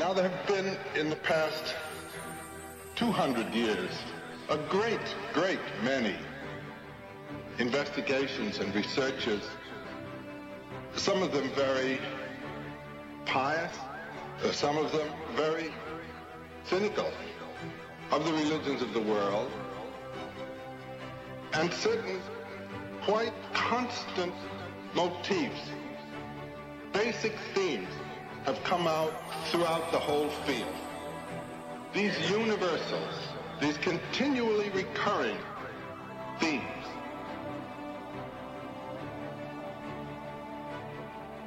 Now there have been in the past 200 years a great, great many investigations and researches, some of them very pious, uh, some of them very cynical of the religions of the world, and certain quite constant motifs, basic themes have come out throughout the whole field. These universals, these continually recurring themes.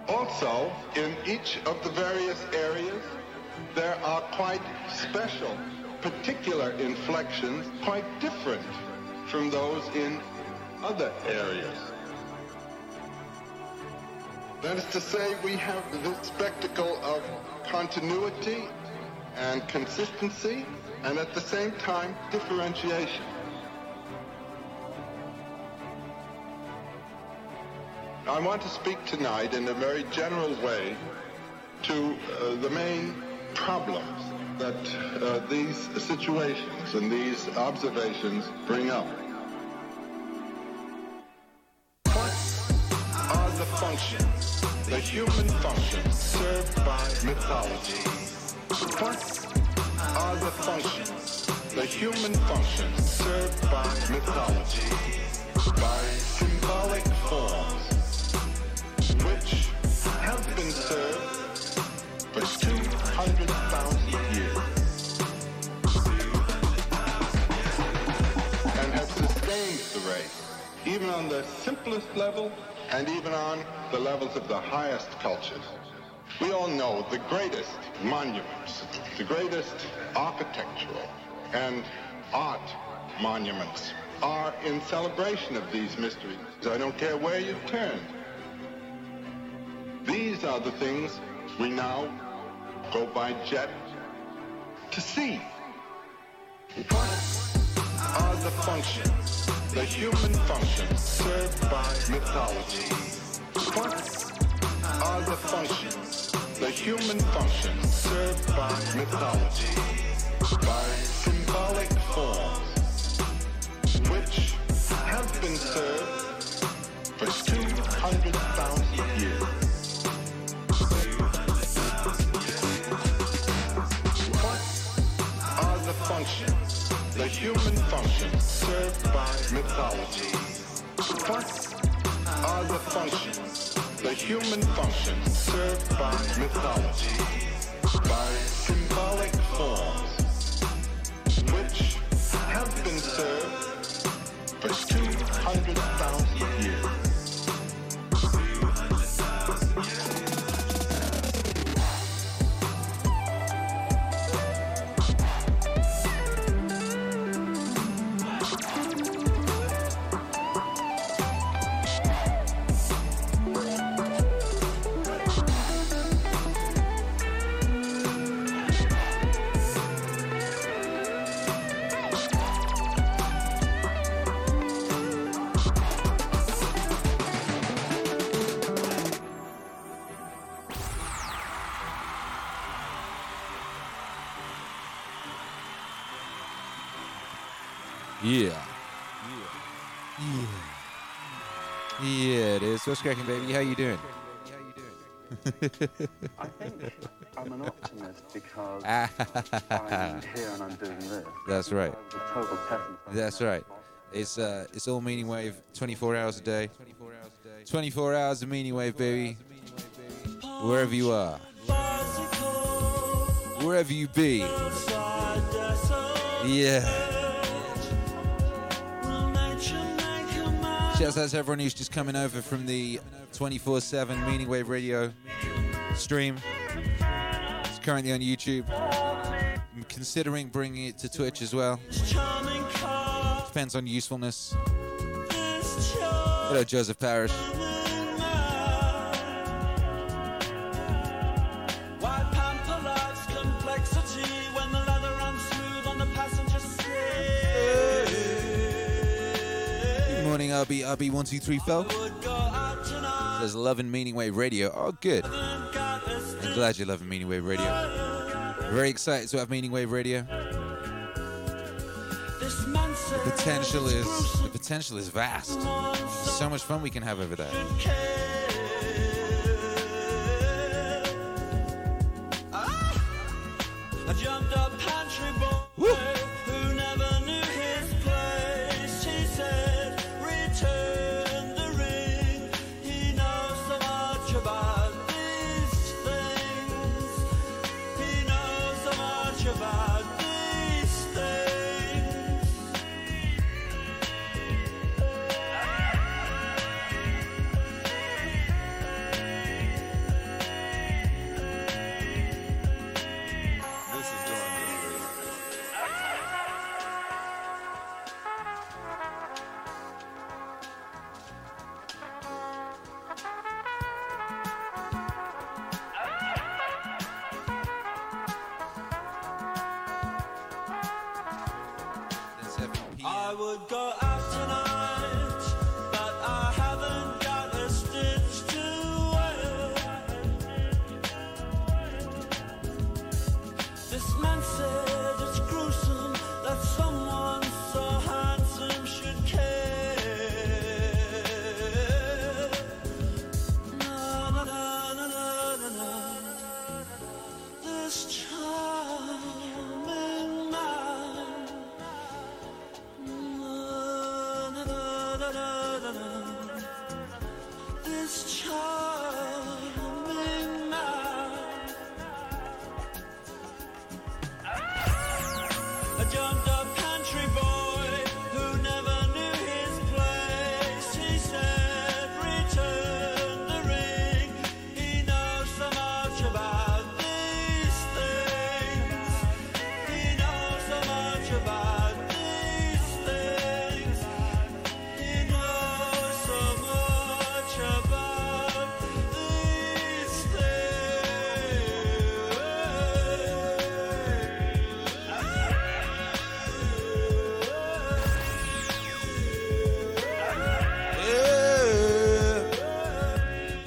Also, in each of the various areas, there are quite special, particular inflections, quite different from those in other areas. That is to say, we have the spectacle of continuity and consistency, and at the same time, differentiation. I want to speak tonight in a very general way to uh, the main problems that uh, these situations and these observations bring up. Human functions served by mythology? What are the functions, the human functions served by mythology? By symbolic forms, which have been served for 200,000 years and have sustained the race, even on the simplest level and even on the levels of the highest cultures. We all know the greatest monuments, the greatest architectural and art monuments are in celebration of these mysteries. I don't care where you turn. These are the things we now go by jet to see. What are the functions, the human functions served by mythology? What are the functions, the human functions served by mythology? By symbolic forms, which have been served for 200,000 years. What are the functions, the human functions served by mythology? What are the functions, the human functions served by mythology? By symbolic forms, which have been served for 200,000 years. Yeah. Yeah. Yeah, Yeah, it is. What's cracking, baby? How you doing? I think I'm an optimist because I'm here and I'm doing this. That's right. A total. That's right. It's uh, it's all meaning wave, 24 hours a day. 24 hours of meaning wave, baby. Wherever you are, wherever you be. Yeah. Shouts out to everyone who's just coming over from the 24/7 Meaning Wave Radio stream. It's currently on YouTube. I'm considering bringing it to Twitch as well. Depends on usefulness. Hello, Joseph Parrish. Good morning, RB, RB123 Phil. There's Love and Meaning Wave Radio. Oh, good. I'm glad you're loving Meaning Wave Radio. Very excited to have Meaning Wave Radio. The potential is the potential is vast. So much fun we can have over there. Would go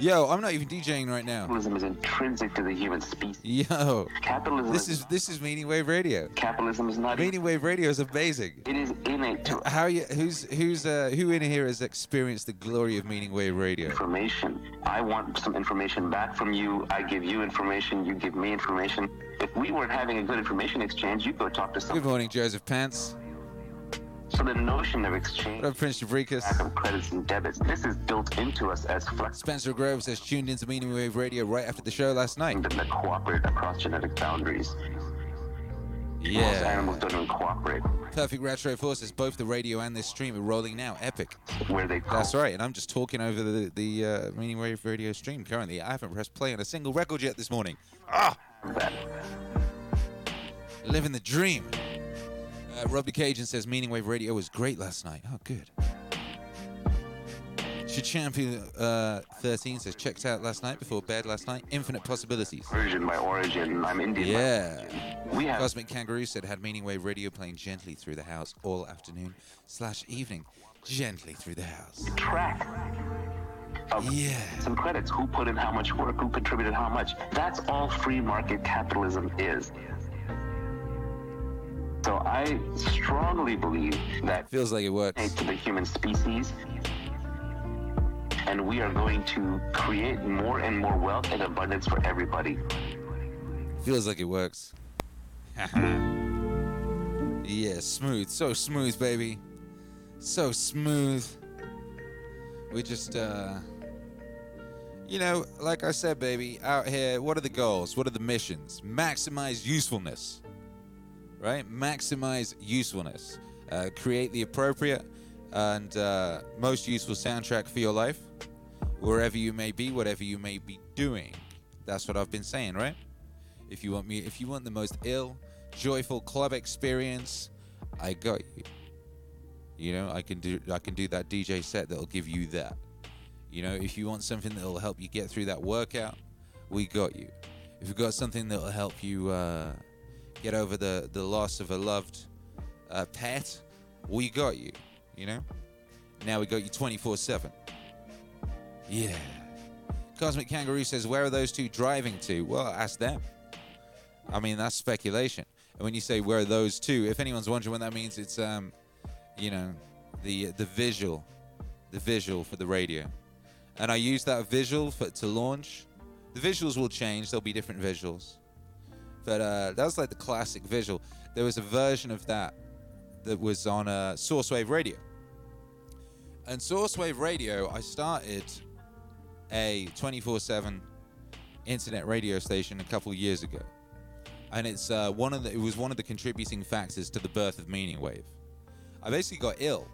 Yo, I'm not even DJing right now. Capitalism is intrinsic to the human species. Yo, Capitalism this is this is Meaning Wave Radio. capitalism is not Meaning Wave Radio is amazing. it is innate to How you? Who's who's uh, who in here has experienced the glory of Meaning Wave Radio? information. I want some information back from you. I give you information. You give me information. If we weren't having a good information exchange, you go talk to someone. Good morning, Joseph Pants. The notion of exchange What up, Prince Jabrikas? of credits and debits, this is built into us as flexible Spencer Groves has tuned into Meaning Wave Radio right after the show last night. And that cooperate across genetic boundaries. Most Yeah. animals don't even cooperate. Perfect Retro Forces, both the radio and this stream are rolling now. Epic. Where they That's right, and I'm just talking over the the uh, Meaning Wave Radio stream currently. I haven't pressed play on a single record yet this morning. Ah, living the dream. Uh, Rob the Cajun says Meaning Wave Radio was great last night. Oh, good. Champion uh, 13 says checked out last night before bed last night. Infinite possibilities. Persian by origin. I'm Indian. Yeah. origin. We have Cosmic Kangaroo said had Meaning Wave Radio playing gently through the house all afternoon slash evening. Gently through the house. track of Yeah. some credits. Who put in how much work? Who contributed how much? That's all free market capitalism is. So I strongly believe that Feels like it works. to the human species, and we are going to create more and more wealth and abundance for everybody. Feels like it works. yeah, smooth. So smooth, baby. So smooth. We just, uh, you know, like I said, baby, out here, what are the goals? What are the missions? Maximize usefulness, right? Maximize usefulness. Uh, create the appropriate and uh, most useful soundtrack for your life, wherever you may be, whatever you may be doing. That's what I've been saying, right? If you want me, if you want the most ill, joyful club experience, I got you. You know, I can do I can do that DJ set that'll give you that. You know, if you want something that'll help you get through that workout, we got you. If you've got something that'll help you uh, get over the the loss of a loved uh, pet, we got you. You know. Now we got you 24/7. Yeah. Cosmic Kangaroo says, "Where are those two driving to?" Well, ask them. I mean, that's speculation. And when you say where are those two, if anyone's wondering what that means, it's um, you know, the the visual, the visual for the radio. And I use that visual for to launch. The visuals will change. There'll be different visuals. But uh, that was like the classic visual. There was a version of that that was on uh, Sourcewave Radio. And Sourcewave Radio, I started a 24/7 internet radio station a couple years ago, and it's uh, one of the it was one of the contributing factors to the birth of Meaning Wave. I basically got ill.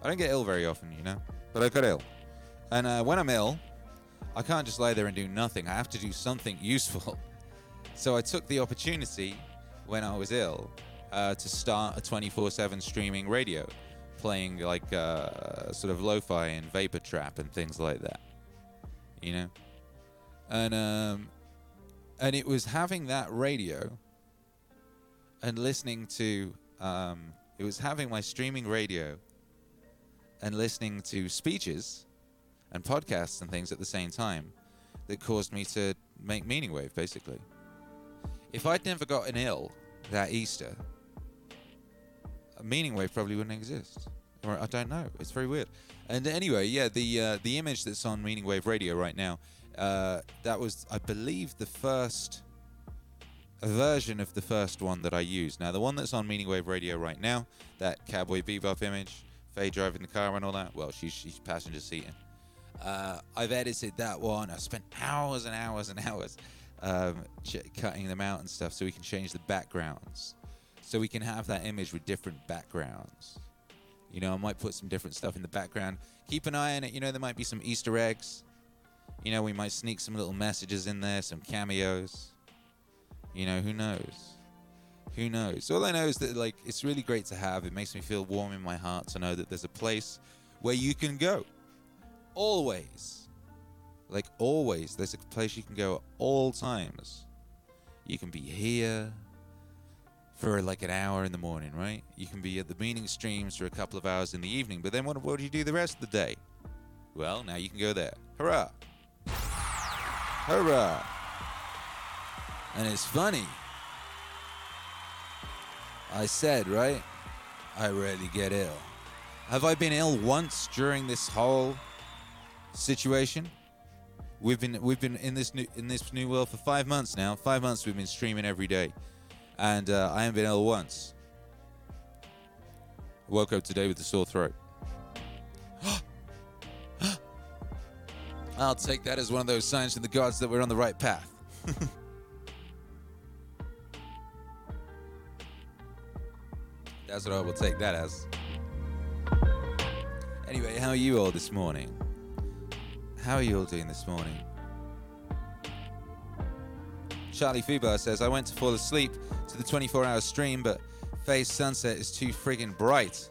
I don't get ill very often, you know, but I got ill, and uh, when I'm ill, I can't just lie there and do nothing. I have to do something useful. So I took the opportunity when I was ill uh, to start a 24/7 streaming radio, playing like uh, sort of lo-fi and vapor trap and things like that. You know, and um, and it was having that radio and listening to um, it was having my streaming radio and listening to speeches and podcasts and things at the same time that caused me to make Meaning Wave basically. If I'd never gotten ill that Easter, Meaning Wave probably wouldn't exist. Or I don't know. It's very weird. And anyway, yeah, the uh, the image that's on Meaning Wave Radio right now, uh, that was, I believe, the first version of the first one that I used. Now, the one that's on Meaning Wave Radio right now, that Cowboy Bebop image, Faye driving the car and all that. Well, she's she's passenger seating. Uh, I've edited that one. I spent hours and hours and hours um, ch- cutting them out and stuff so we can change the backgrounds. So we can have that image with different backgrounds. You know, I might put some different stuff in the background. Keep an eye on it. You know, there might be some Easter eggs. You know, we might sneak some little messages in there, some cameos. You know, who knows? Who knows? All I know is that, like, it's really great to have. It makes me feel warm in my heart to know that there's a place where you can go. Always. Like, always. There's a place you can go at all times. You can be here for like an hour in the morning, right? You can be at the meaning streams for a couple of hours in the evening, but then what, what do you do the rest of the day? Well, now you can go there. Hurrah! Hurrah! And it's funny. I said, right? I rarely get ill. Have I been ill once during this whole situation? We've been we've been in this new in this new world for five months now. Five months we've been streaming every day, and uh, I haven't been ill once. Woke up today with a sore throat. I'll take that as one of those signs from the gods that we're on the right path. That's what I will take that as. Anyway, how are you all this morning? How are you all doing this morning? Charlie Fubar says, I went to fall asleep to the 24 hour stream, but Faye's sunset is too friggin' bright.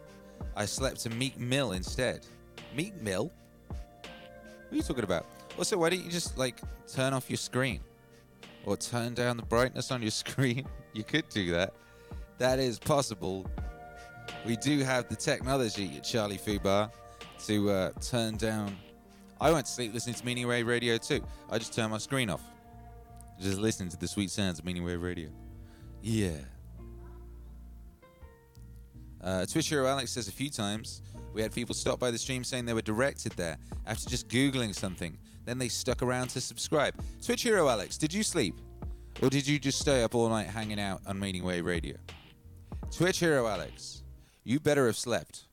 I slept to Meek Mill instead. Meek Mill? What are you talking about? Also, why don't you just like turn off your screen? Or turn down the brightness on your screen? You could do that. That is possible. We do have the technology at Charlie Fubar to uh, turn down. I went to sleep listening to Meaning Wave Radio too. I just turned my screen off. Just listening to the sweet sounds of Meaning Wave Radio. Yeah. Uh, Twitch hero Alex says a few times we had people stop by the stream saying they were directed there after just Googling something. Then they stuck around to subscribe. Twitch hero Alex, did you sleep? Or did you just stay up all night hanging out on Meaning Wave Radio? Twitch hero Alex, you better have slept.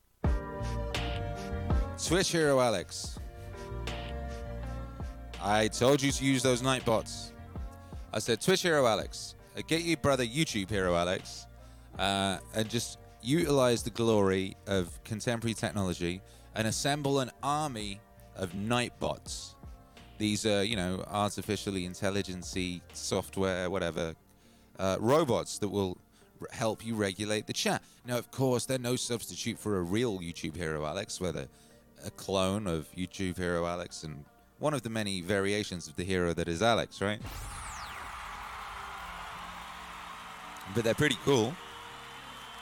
Twitch hero Alex, I told you to use those Nightbots. I said, Twitch hero Alex, uh, get your brother YouTube hero Alex, uh, and just utilize the glory of contemporary technology and assemble an army of Nightbots. These are, you know, artificially intelligency software, whatever, uh, robots that will help you regulate the chat. Now, of course, they're no substitute for a real YouTube hero Alex, whether a clone of YouTube hero Alex and one of the many variations of the hero that is Alex, right? But they're pretty cool.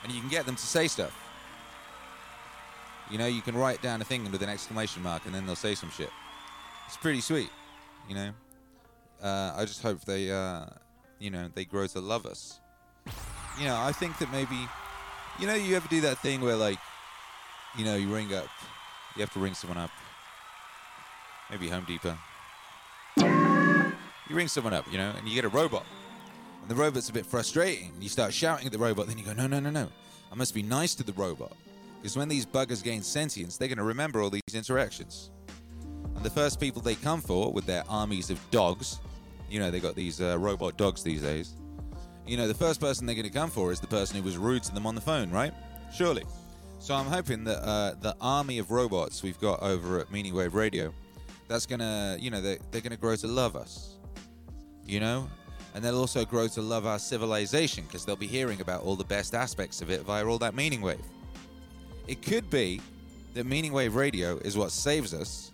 And you can get them to say stuff. You know, you can write down a thing with an exclamation mark and then they'll say some shit. It's pretty sweet, you know. Uh, I just hope they uh, you know, they grow to love us. You know, I think that maybe, you know, you ever do that thing where like, you know, you ring up, you have to ring someone up, maybe Home Depot. You ring someone up, you know, and you get a robot. And the robot's a bit frustrating. You start shouting at the robot, then you go, no, no, no, no. I must be nice to the robot. Because when these buggers gain sentience, they're going to remember all these interactions. And the first people they come for with their armies of dogs, you know, they got these uh, robot dogs these days. You know, the first person they're going to come for is the person who was rude to them on the phone, right? Surely. So I'm hoping that uh, the army of robots we've got over at Meaning Wave Radio, that's to, you know, they're, they're to grow to love us. You know? And they'll also grow to love our civilization because they'll be hearing about all the best aspects of it via all that Meaning Wave. It could be that Meaning Wave Radio is what saves us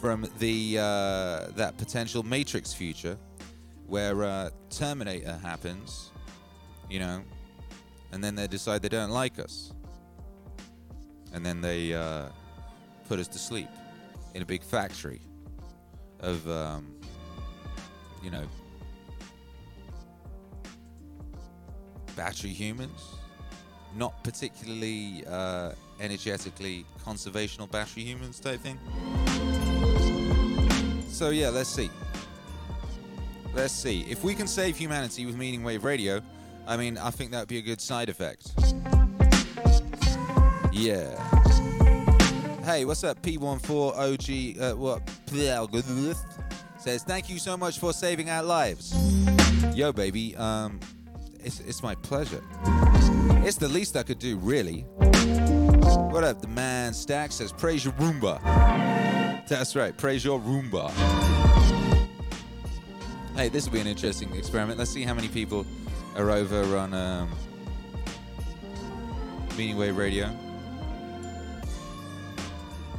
from the uh, that potential Matrix future, where uh, Terminator happens, you know, and then they decide they don't like us, and then they uh, put us to sleep in a big factory of, um, you know, battery humans, not particularly uh, energetically conservational battery humans type thing. So yeah, let's see. Let's see. If we can save humanity with Meaning Wave Radio, I mean, I think that would be a good side effect. Yeah. Hey, what's up, P14OG? Uh, what? Says, thank you so much for saving our lives. Yo, baby, um, it's, it's my pleasure. It's the least I could do, really. What up, the man Stack says, praise your Roomba. That's right, praise your Roomba. Hey, this will be an interesting experiment. Let's see how many people are over on um, Meaning Wave Radio.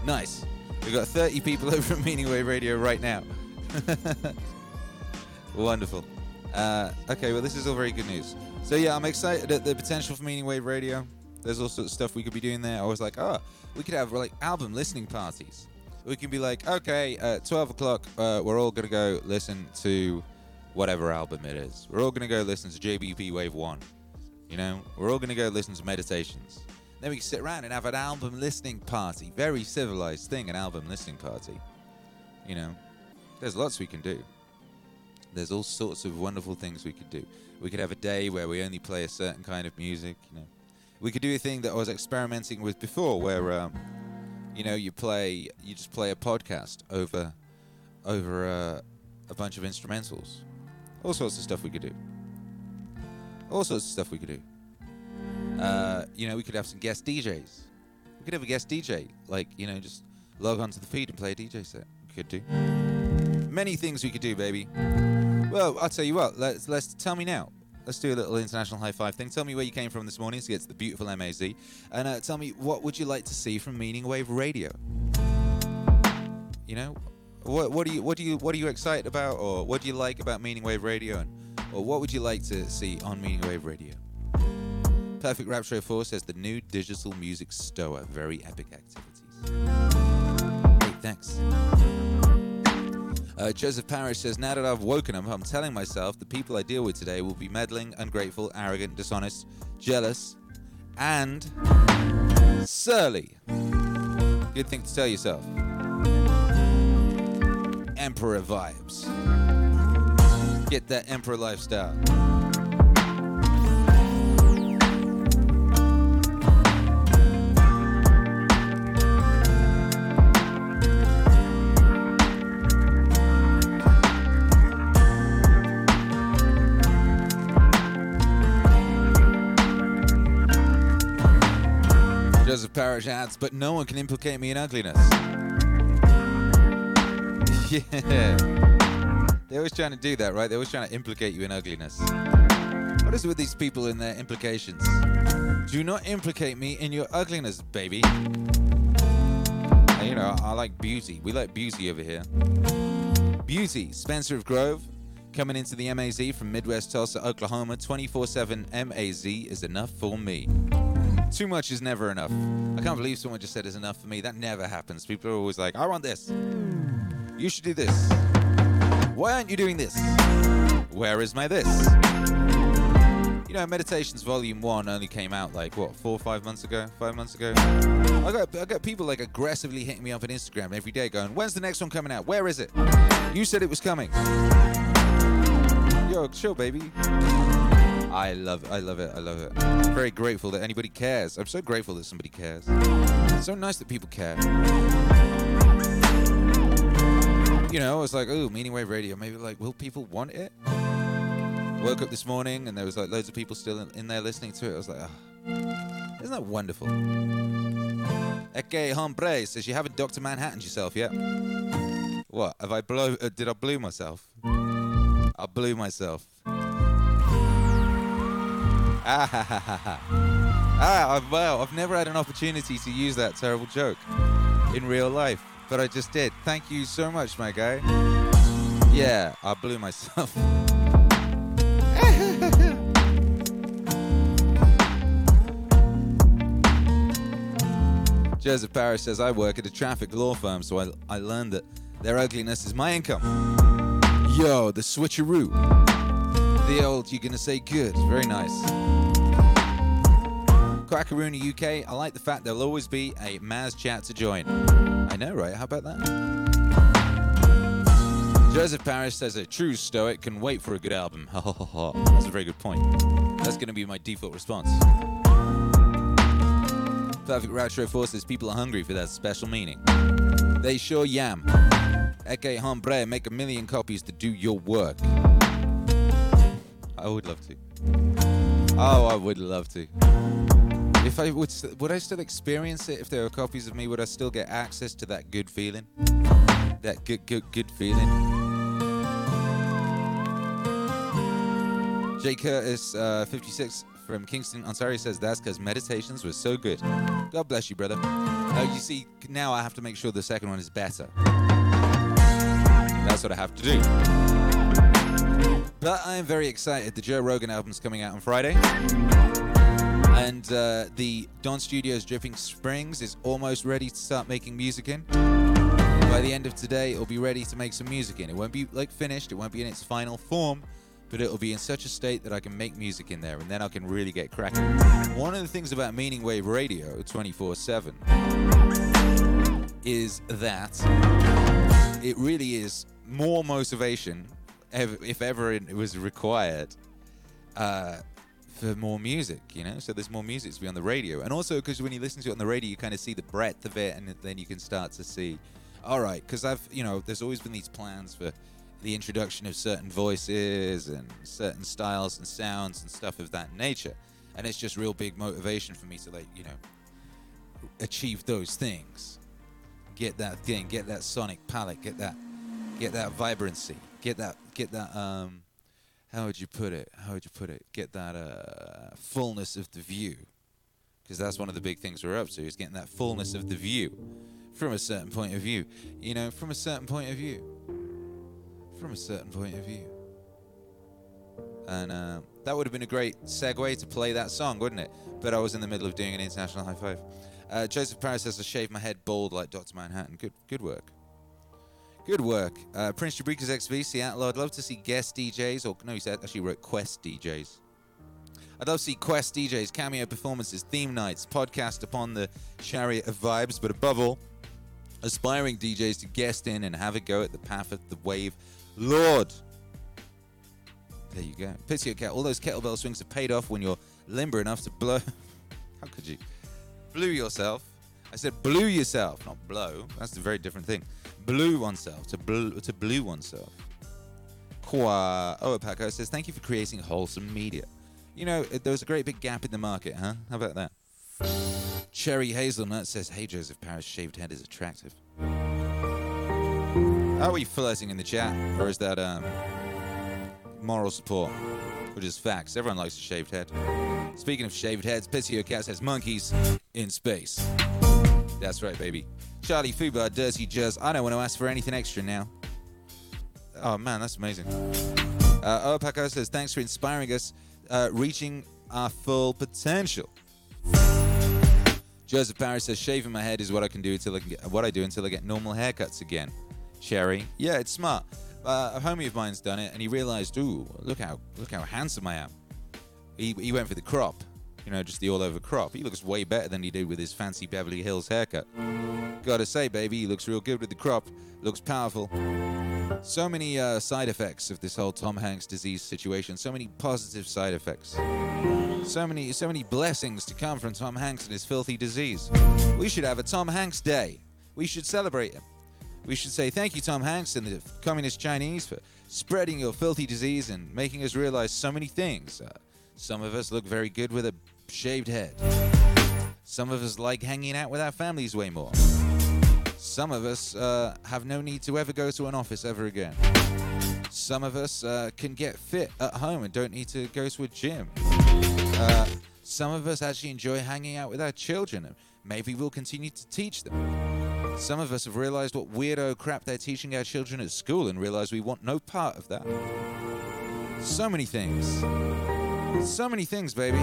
Nice. We've got 30 people over at Meaning Wave Radio right now. Wonderful. Uh, okay, well, this is all very good news. So, yeah, I'm excited at the potential for Meaning Wave Radio. There's all sorts of stuff we could be doing there. I was like, oh, we could have like album listening parties. We can be like, okay, at 12 o'clock, uh, we're all going to go listen to whatever album it is. We're all going to go listen to JBP Wave 1. You know, we're all going to go listen to Meditations. Then we can sit around and have an album listening party. Very civilized thing, an album listening party. You know, there's lots we can do. There's all sorts of wonderful things we could do. We could have a day where we only play a certain kind of music. You know, we could do a thing that I was experimenting with before, where um, you know you play, you just play a podcast over, over uh, a bunch of instrumentals. All sorts of stuff we could do. All sorts of stuff we could do. Uh, you know, we could have some guest DJs. We could have a guest DJ, like you know, just log onto the feed and play a DJ set. We could do many things we could do, baby. Well, I'll tell you what. Let's let's tell me now. Let's do a little international high five thing. Tell me where you came from this morning get to the beautiful MAZ, and uh, tell me what would you like to see from Meaning Wave Radio. You know, what what do you what do you what are you excited about, or what do you like about Meaning Wave Radio, and or what would you like to see on Meaning Wave Radio? Perfect Rap Show 4 says the new digital music stoa. Very epic activities. Thanks. Uh, Joseph Parrish says, Now that I've woken up, I'm telling myself the people I deal with today will be meddling, ungrateful, arrogant, dishonest, jealous, and surly. Good thing to tell yourself. Emperor vibes. Get that emperor lifestyle. Joseph Parrish adds, but no one can implicate me in ugliness. yeah. They're always trying to do that, right? They're always trying to implicate you in ugliness. What is it with these people and their implications? Do not implicate me in your ugliness, baby. You know, I like beauty. We like beauty over here. Beauty, Spencer of Grove, coming into the MAZ from Midwest Tulsa, Oklahoma. 24 7 MAZ is enough for me. Too much is never enough. I can't believe someone just said it's enough for me. That never happens. People are always like, I want this. You should do this. Why aren't you doing this? Where is my this? You know, Meditations Volume 1 only came out like, what, four five months ago? Five months ago? I got, I got people like aggressively hitting me up on Instagram every day going, when's the next one coming out? Where is it? You said it was coming. Yo, chill, baby. I love I love it. I love it. I'm very grateful that anybody cares. I'm so grateful that somebody cares. It's so nice that people care. You know, I was like, oh, Meaning Wave Radio. Maybe like, will people want it? Woke up this morning and there was like loads of people still in, in there listening to it. I was like, oh, isn't that wonderful? Eke Hombre says you haven't Dr. Manhattan yourself yet. What? Have I blow? Uh, did I blew myself? I blew myself. Ah, well, I've never had an opportunity to use that terrible joke in real life, but I just did. Thank you so much, my guy. Yeah, I blew myself. Joseph Parrish says, I work at a traffic law firm, so I, I learned that their ugliness is my income. Yo, the switcheroo. The old, you're gonna say good. Very nice. Quackaroony UK, I like the fact there'll always be a Maz chat to join. I know, right? How about that? Joseph Parrish says a true stoic can wait for a good album. That's a very good point. That's going to be my default response. Perfect Retro Forces, people are hungry for that special meaning. They sure yam. Eke Hombre, make a million copies to do your work. I would love to. Oh, I would love to. If I would, would I still experience it if there were copies of me? Would I still get access to that good feeling? That good, good, good feeling. Jay Curtis, uh, 56 from Kingston, Ontario says that's because meditations were so good. God bless you, brother. Uh, you see, now I have to make sure the second one is better. That's what I have to do. But I am very excited. The Joe Rogan album's coming out on Friday. And uh, the Don Studios Dripping Springs is almost ready to start making music in. By the end of today, it'll be ready to make some music in. It won't be like finished, it won't be in its final form, but it'll be in such a state that I can make music in there and then I can really get cracking. One of the things about Meaning Wave Radio 24 7 is that it really is more motivation, if ever it was required, uh, for more music, you know? So there's more music to be on the radio. And also because when you listen to it on the radio, you kind of see the breadth of it and then you can start to see, all right, because I've, you know, there's always been these plans for the introduction of certain voices and certain styles and sounds and stuff of that nature. And it's just real big motivation for me to, like, you know, achieve those things. Get that thing, get that sonic palette, get that get that vibrancy, get that get that um how would you put it? How would you put it? Get that uh fullness of the view. Because that's one of the big things we're up to is getting that fullness of the view from a certain point of view. You know, from a certain point of view. From a certain point of view. And uh, that would have been a great segue to play that song, wouldn't it? But I was in the middle of doing an international high five. Uh, Joseph Paris says, I shaved my head bald like Dr. Manhattan. Good, good work. Good work. Uh, Prince Jabrika's XV, Seattle. I'd love to see guest DJs, or no, he said actually wrote Quest DJs. I'd love to see Quest DJs, cameo performances, theme nights, podcast upon the chariot of vibes, but above all, aspiring DJs to guest in and have a go at the path of the wave. Lord. There you go. Pity cat. All those kettlebell swings have paid off when you're limber enough to blow. How could you? Blew yourself. I said blew yourself, not blow. That's a very different thing. Blew oneself, to blew, to blew oneself. Kwa Oapako says, thank you for creating wholesome media. You know, there was a great big gap in the market, huh? How about that? Cherry Hazelnut says, hey, Joseph Paris, shaved head is attractive. Are we flirting in the chat? Or is that um, moral support? Or just facts? Everyone likes a shaved head. Speaking of shaved heads, Pissio Cat says monkeys in space. That's right, baby. Charlie Fubar, Dirty Jazz. I don't want to ask for anything extra now. Oh man, that's amazing. Uh, Opako says, thanks for inspiring us, uh, reaching our full potential. Joseph Parrish says, shaving my head is what I can do until I can get what I do until I get normal haircuts again. Cherry, yeah, it's smart. Uh, a homie of mine's done it, and he realized, ooh, look how look how handsome I am. He he went for the crop, you know, just the all over crop. He looks way better than he did with his fancy Beverly Hills haircut. Gotta say, baby, he looks real good with the crop. Looks powerful. So many uh, side effects of this whole Tom Hanks disease situation. So many positive side effects. So many, so many blessings to come from Tom Hanks and his filthy disease. We should have a Tom Hanks Day. We should celebrate him. We should say thank you, Tom Hanks and the communist Chinese, for spreading your filthy disease and making us realize so many things. Uh, some of us look very good with a shaved head. Some of us like hanging out with our families way more. Some of us uh, have no need to ever go to an office ever again. Some of us uh, can get fit at home and don't need to go to a gym. Uh, some of us actually enjoy hanging out with our children and maybe we'll continue to teach them. Some of us have realized what weirdo crap they're teaching our children at school and realize we want no part of that. So many things. So many things, baby.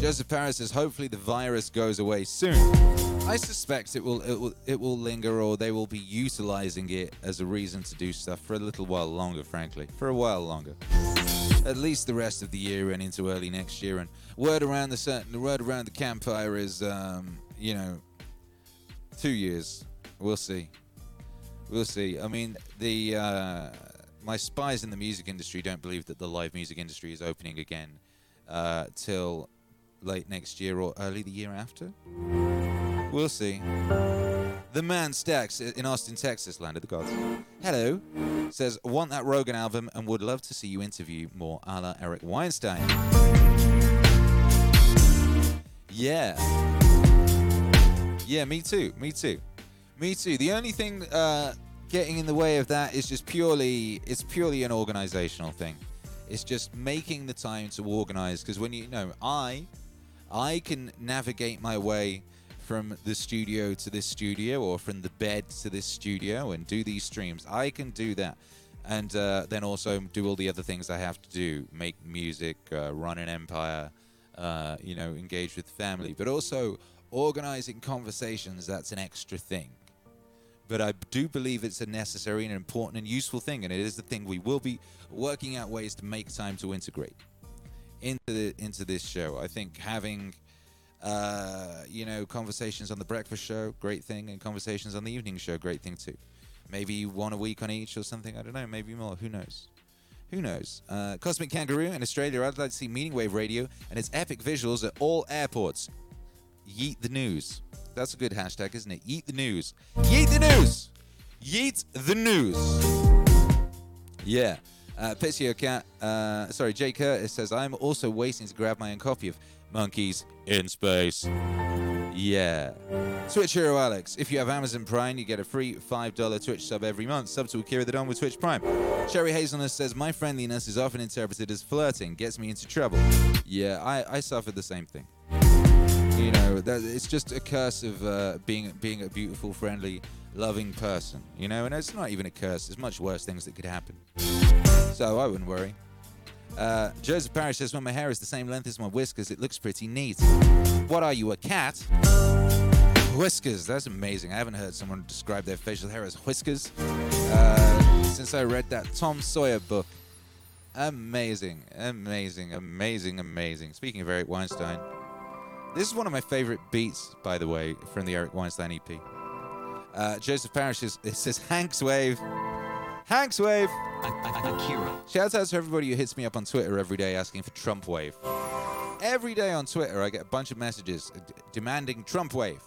Joseph Paris says, hopefully the virus goes away soon. I suspect it will, it will it will linger or they will be utilizing it as a reason to do stuff for a little while longer, frankly. For a while longer. At least the rest of the year and into early next year. And word around the certain the word around the campfire is um, you know, two years. We'll see. We'll see. I mean, the uh, my spies in the music industry don't believe that the live music industry is opening again uh, till late next year or early the year after. We'll see. The man Stacks in Austin, Texas, land of the gods. Hello. Says, want that Rogan album and would love to see you interview more a la Eric Weinstein. Yeah. Yeah, me too. Me too. Me too. The only thing uh, getting in the way of that is just purely, it's purely an organizational thing. It's just making the time to organize because when you, you know, I I can navigate my way from the studio to this studio or from the bed to this studio and do these streams. I can do that. And uh, then also do all the other things I have to do make music, uh, run an empire, uh, you know, engage with family, but also organizing conversations. That's an extra thing. But I do believe it's a necessary and important and useful thing, and it is the thing we will be working out ways to make time to integrate into the, into this show. I think having uh, you know conversations on the breakfast show, great thing, and conversations on the evening show, great thing too. Maybe one a week on each or something. I don't know. Maybe more. Who knows? Who knows? Uh, Cosmic Kangaroo in Australia. I'd like to see Meaning Wave Radio and its epic visuals at all airports. Yeet the news. That's a good hashtag, isn't it? Yeet the news. Yeet the news. Yeet the news. Yeah. Uh, Pizio Cat, uh, sorry, Jay Curtis says, I'm also waiting to grab my own copy of Monkeys in Space. Yeah. Twitch Hero Alex, if you have Amazon Prime, you get a free $5 Twitch sub every month. Sub to Akira the Don with Twitch Prime. Cherry Hazelnut says, My friendliness is often interpreted as flirting, gets me into trouble. Yeah, I, I suffered the same thing. You know, that, it's just a curse of uh, being being a beautiful, friendly, loving person. You know, and it's not even a curse. There's much worse things that could happen. So I wouldn't worry. Uh, Joseph Parrish says, when my hair is the same length as my whiskers, it looks pretty neat. What are you, a cat? Whiskers, that's amazing. I haven't heard someone describe their facial hair as whiskers uh, since I read that Tom Sawyer book. Amazing, amazing, amazing, amazing. Speaking of Eric Weinstein, this is one of my favorite beats, by the way, from the Eric Weinstein EP. Uh, Joseph Parrish is, it says Hank's Wave. Hank's Wave. Akira. Shout out to everybody who hits me up on Twitter every day asking for Trump Wave. Every day on Twitter, I get a bunch of messages d- demanding Trump Wave.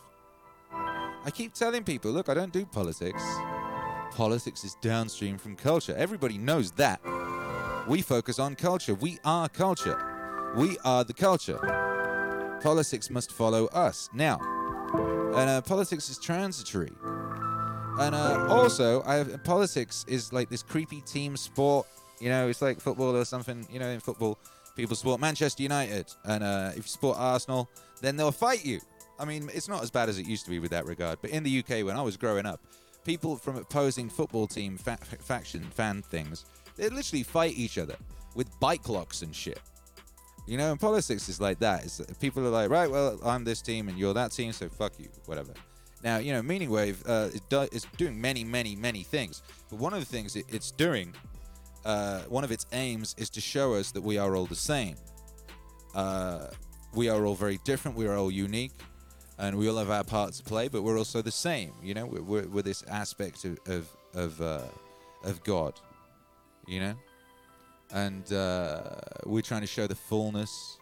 I keep telling people, look, I don't do politics. Politics is downstream from culture. Everybody knows that. We focus on culture. We are culture. We are the culture. Politics must follow us. Now, and uh, politics is transitory. And uh, also, I have, politics is like this creepy team sport. You know, it's like football or something. You know, in football, people support Manchester United, and uh, if you support Arsenal, then they'll fight you. I mean, it's not as bad as it used to be with that regard. But in the UK, when I was growing up, people from opposing football team fa- faction fan things, they literally fight each other with bike locks and shit. You know, and politics is like that. It's, people are like, right, well, I'm this team and you're that team, so fuck you, whatever. Now, you know, Meaning Wave uh, is, do- is doing many, many, many things. But one of the things it, it's doing, uh, one of its aims is to show us that we are all the same. Uh, we are all very different. We are all unique, and we all have our parts to play. But we're also the same. You know, we're, we're, we're this aspect of of of, uh, of God. You know, and uh, we're trying to show the fullness.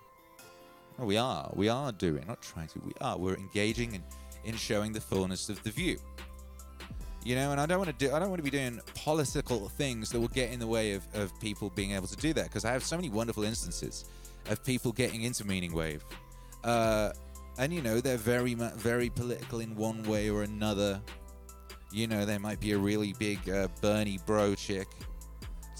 We are. We are doing. Not trying to. We are. We're engaging in in showing the fullness of the view. You know, and I don't want to do. I don't want to be doing political things that will get in the way of, of people being able to do that because I have so many wonderful instances of people getting into Meaning Wave, uh, and you know they're very very political in one way or another. You know, they might be a really big uh, Bernie bro chick,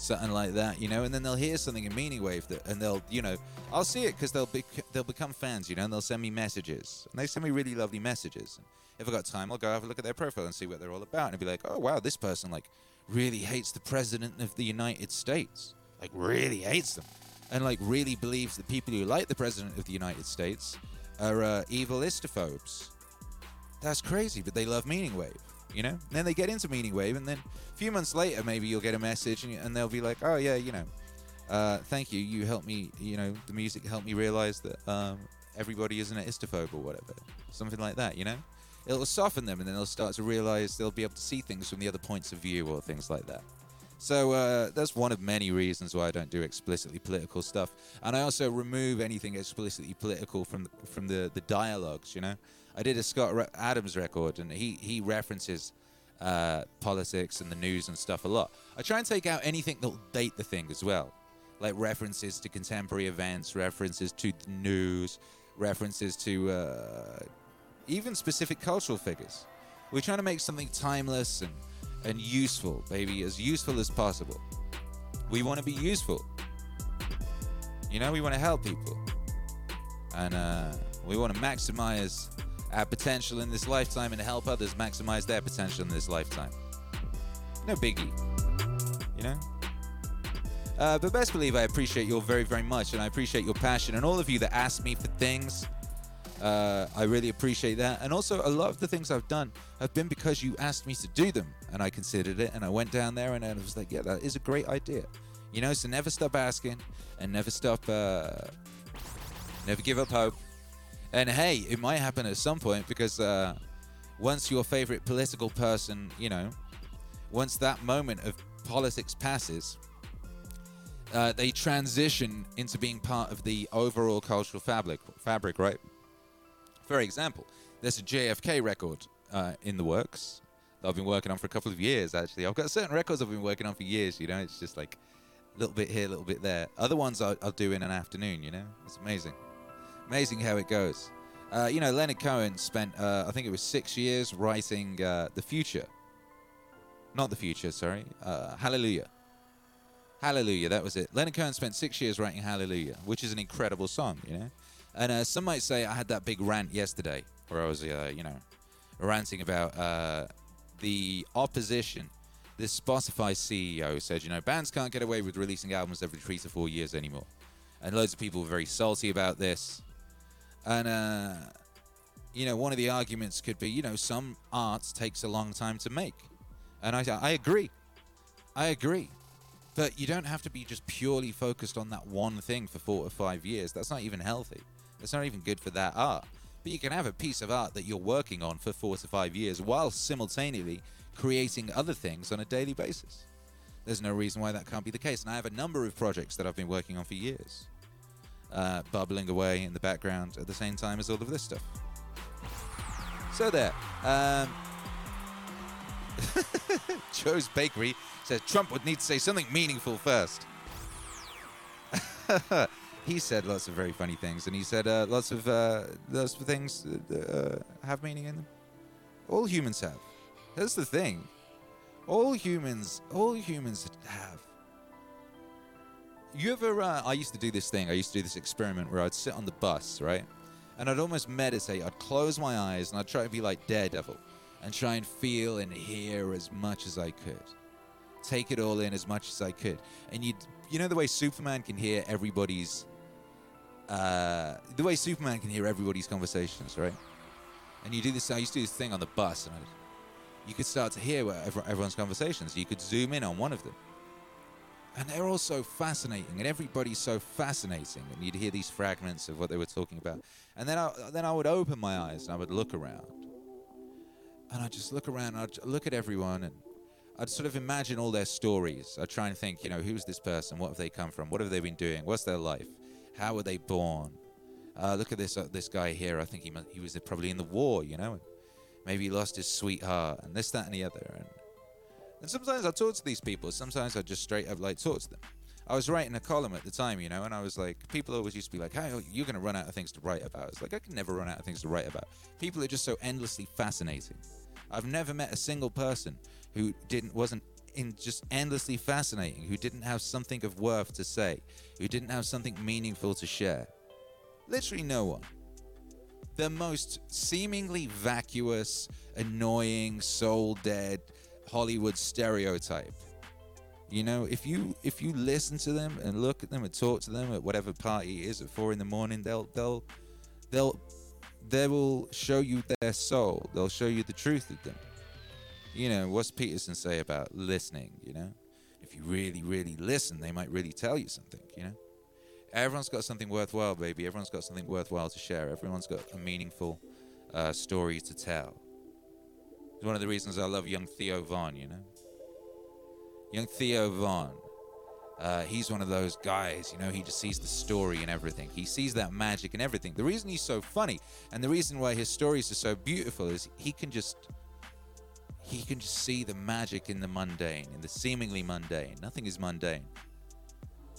something like that. You know, and then they'll hear something in Meaning Wave that, and they'll, you know, I'll see it because they'll be they'll become fans. You know, and they'll send me messages, and they send me really lovely messages. And if I got time, I'll go have a look at their profile and see what they're all about, and be like, oh wow, this person like really hates the president of the United States, like really hates them, and like really believes that people who like the president of the United States are uh, evil istophobes. That's crazy, but they love Meaning Wave, you know? And then they get into Meaning Wave, and then a few months later, maybe you'll get a message, and, and they'll be like, oh, yeah, you know, uh, thank you. You helped me, you know, the music helped me realize that um, everybody isn't an istophobe or whatever. Something like that, you know? It'll soften them, and then they'll start to realize they'll be able to see things from the other points of view or things like that. So uh, that's one of many reasons why I don't do explicitly political stuff, and I also remove anything explicitly political from from the, the dialogues. You know, I did a Scott Adams record, and he he references uh, politics and the news and stuff a lot. I try and take out anything that'll date the thing as well, like references to contemporary events, references to the news, references to uh, even specific cultural figures. We're trying to make something timeless and, and useful, baby, as useful as possible. We want to be useful. You know, we want to help people. And uh, we want to maximize our potential in this lifetime and help others maximize their potential in this lifetime. No biggie. You know? Uh, but best believe I appreciate you all very, very much, and I appreciate your passion, and all of you that ask me for things. Uh, I really appreciate that. And also, a lot of the things I've done have been because you asked me to do them, and I considered it, and I went down there, and I was like, yeah, that is a great idea. You know, so never stop asking, and never stop, uh, never give up hope. And hey, it might happen at some point because uh, once your favorite political person, you know, once that moment of politics passes, uh, they transition into being part of the overall cultural fabric. Fabric, right? For example, there's a JFK record uh, in the works that I've been working on for a couple of years. Actually, I've got certain records I've been working on for years. You know, it's just like a little bit here, a little bit there. Other ones I'll, I'll do in an afternoon. You know, it's amazing, amazing how it goes. Uh, you know, Leonard Cohen spent, uh, I think it was six years writing uh, the future. Not the future, sorry. Uh, Hallelujah. Hallelujah, that was it. Leonard Cohen spent six years writing Hallelujah, which is an incredible song, you know. And uh, some might say I had that big rant yesterday, where I was, you know, ranting about the opposition. This Spotify CEO said, you know, bands can't get away with releasing albums every three to four years anymore, and loads of people were very salty about this. And uh, you know, one of the arguments could be, you know, some art takes a long time to make, and I, I agree, I agree. But you don't have to be just purely focused on that one thing for four or five years. That's not even healthy. That's not even good for that art. But you can have a piece of art that you're working on for four to five years while simultaneously creating other things on a daily basis. There's no reason why that can't be the case. And I have a number of projects that I've been working on for years, uh, bubbling away in the background at the same time as all of this stuff. So there. Um, Joe's Bakery says Trump would need to say something meaningful first. he said lots of very funny things, and he said uh, lots of uh, lots of things that uh, have meaning in them. All humans have. That's the thing. All humans, all humans have. You ever? Uh, I used to do this thing. I used to do this experiment where I'd sit on the bus, right, and I'd almost meditate. I'd close my eyes and I'd try to be like Daredevil, and try and feel and hear as much as I could take it all in as much as I could. And you you know the way Superman can hear everybody's uh, the way Superman can hear everybody's conversations, right? And you do this. I used to do this thing on the bus, and I, you could start to hear everyone's conversations. You could zoom in on one of them, and they're all so fascinating, and everybody's so fascinating. And you'd hear these fragments of what they were talking about, and then I then I would open my eyes and I would look around, and I'd just look around. And I'd look at everyone, and I'd sort of imagine all their stories. I'd try and think, you know, who's this person? What have they come from? What have they been doing? What's their life? How were they born? Uh, look at this uh, this guy here. I think he mu- he was probably in the war, you know. Maybe he lost his sweetheart, and this, that, and the other. And, and sometimes I talk to these people. Sometimes I just straight up like talk to them. I was writing a column at the time, you know, and I was like, people always used to be like, "Hey, you're going to run out of things to write about." It's like I can never run out of things to write about. People are just so endlessly fascinating. I've never met a single person who didn't wasn't in just endlessly fascinating, who didn't have something of worth to say, who didn't have something meaningful to share. Literally no one. The most seemingly vacuous, annoying, soul dead Hollywood stereotype. You know, if you if you listen to them and look at them and talk to them at whatever party it is at four in the morning, they'll they'll they'll they will show you their soul. They'll show you the truth of them. You know, what's Peterson say about listening, you know? If you really, really listen, they might really tell you something, you know? Everyone's got something worthwhile, baby. Everyone's got something worthwhile to share. Everyone's got a meaningful uh, story to tell. It's one of the reasons I love young Theo Von, you know? Young Theo Von. Uh, he's one of those guys, you know, he just sees the story and everything. He sees that magic and everything. The reason he's so funny and the reason why his stories are so beautiful is he can just he can just see the magic in the mundane, in the seemingly mundane. Nothing is mundane.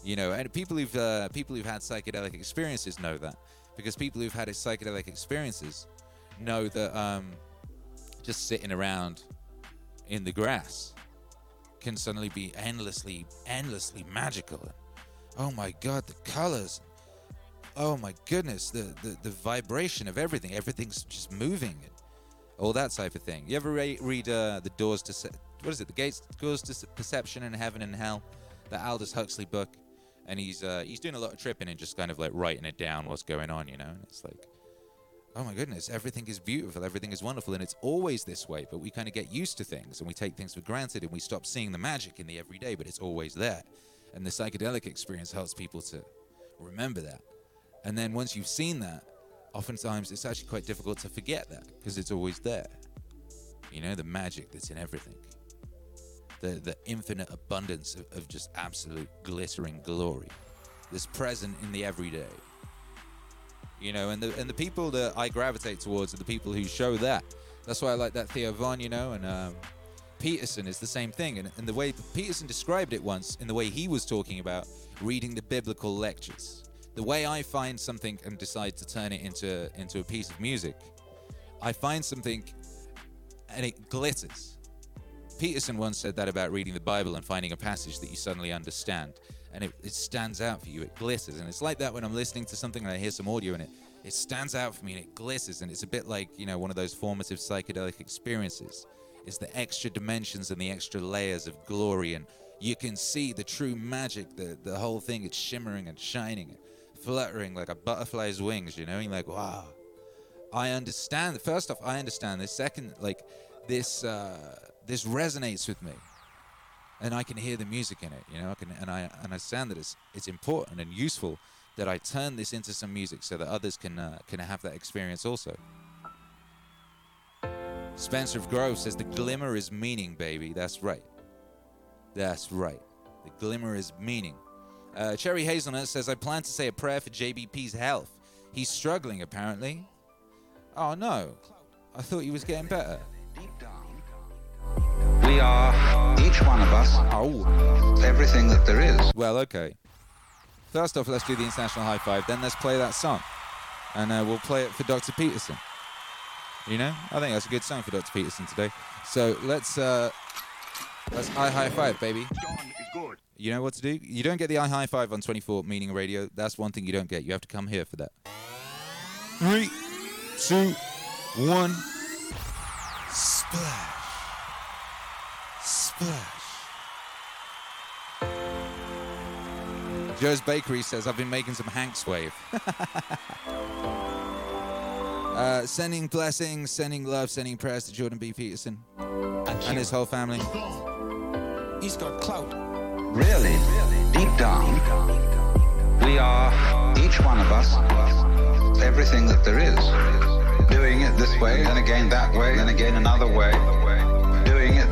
You know, and people who've uh, people who've had psychedelic experiences know that because people who've had psychedelic experiences know that um, just sitting around in the grass can suddenly be endlessly, endlessly magical. Oh my God, the colors! Oh my goodness, the, the the vibration of everything. Everything's just moving. All that type of thing. You ever re- read uh, the Doors to Se- what is it? The Gates Doors to Perception in Heaven and Hell, the Aldous Huxley book, and he's uh, he's doing a lot of tripping and just kind of like writing it down what's going on, you know. And it's like, oh my goodness, everything is beautiful, everything is wonderful, and it's always this way. But we kind of get used to things and we take things for granted and we stop seeing the magic in the everyday, but it's always there. And the psychedelic experience helps people to remember that. And then once you've seen that, oftentimes it's actually quite difficult to forget that because it's always there. You know, the magic that's in everything. The, the infinite abundance of, of just absolute glittering glory that's present in the everyday. You know, and the and the people that I gravitate towards are the people who show that. That's why I like that Theo Von, you know, and um, Peterson is the same thing. And, and the way Peterson described it once, in the way he was talking about reading the biblical lectures, the way I find something and decide to turn it into into a piece of music, I find something and it glitters. Peterson once said that about reading the Bible and finding a passage that you suddenly understand, and it, it stands out for you. It glitters, and it's like that when I'm listening to something and I hear some audio in it. It stands out for me and it glitters, and it's a bit like you know one of those formative psychedelic experiences. It's the extra dimensions and the extra layers of glory, and you can see the true magic. The the whole thing it's shimmering and shining, and fluttering like a butterfly's wings. You know, and you're like wow. I understand. First off, I understand this. Second, like this, uh, this resonates with me, and I can hear the music in it. You know, I can, and I understand that it's it's important and useful that I turn this into some music so that others can uh, can have that experience also. Spencer of Grove says the glimmer is meaning, baby. That's right. That's right. The glimmer is meaning. Uh, Cherry Hazelnut says I plan to say a prayer for JBP's health. He's struggling apparently. Oh no. I thought he was getting better. We are, each one of us, Oh. everything that there is. Well, okay. First off, let's do the international high five. Then let's play that song, and uh, we'll play it for Dr. Peterson. You know, I think that's a good song for Dr. Peterson today. So let's uh, let's I high five, baby. You know what to do. You don't get the I high five on 24 Meaning Radio. That's one thing you don't get. You have to come here for that. Three, two, one. Splash. Splash. Joe's Bakery says, I've been making some Hanks wave. Uh, sending blessings, sending love, sending prayers to Jordan B. Peterson and his whole family. He's got clout. Really, deep down, we are, each one of us, everything that there is. Doing it this way, then again that way, then again another way.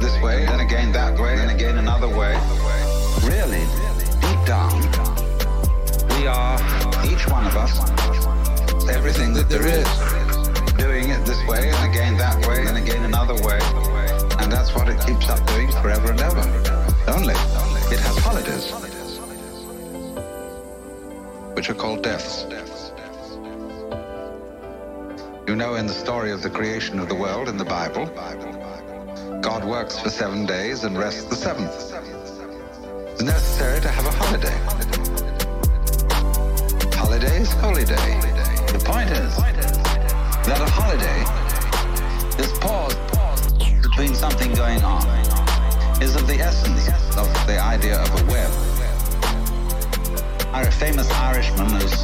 This way, then again that way, then again another way. Really, deep down, we are, each one of us, everything that there is. Doing it this way, and again that way, and again another way. And that's what it keeps up doing forever and ever. Only, it has holidays, which are called deaths. You know, in the story of the creation of the world in the Bible, God works for seven days and rests the seventh. It's necessary to have a holiday. Holidays, holy day. The point is that a holiday, this pause between something going on, is of the essence of the idea of a web. A famous Irishman is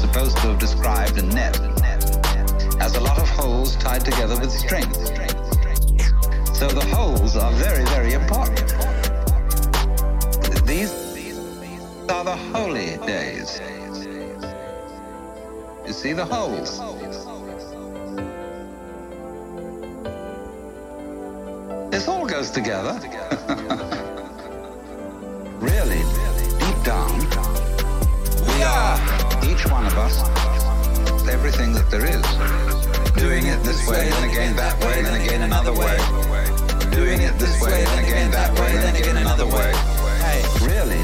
supposed to have described a net as a lot of holes tied together with string. So the holes are very, very important. These are the holy days. You see the holes. This all goes together. really, deep down, we are, each one of us, everything that there is. Doing it this way, then again that way, then again another way. Doing it this way, then again that way, then again another way. Hey, Really,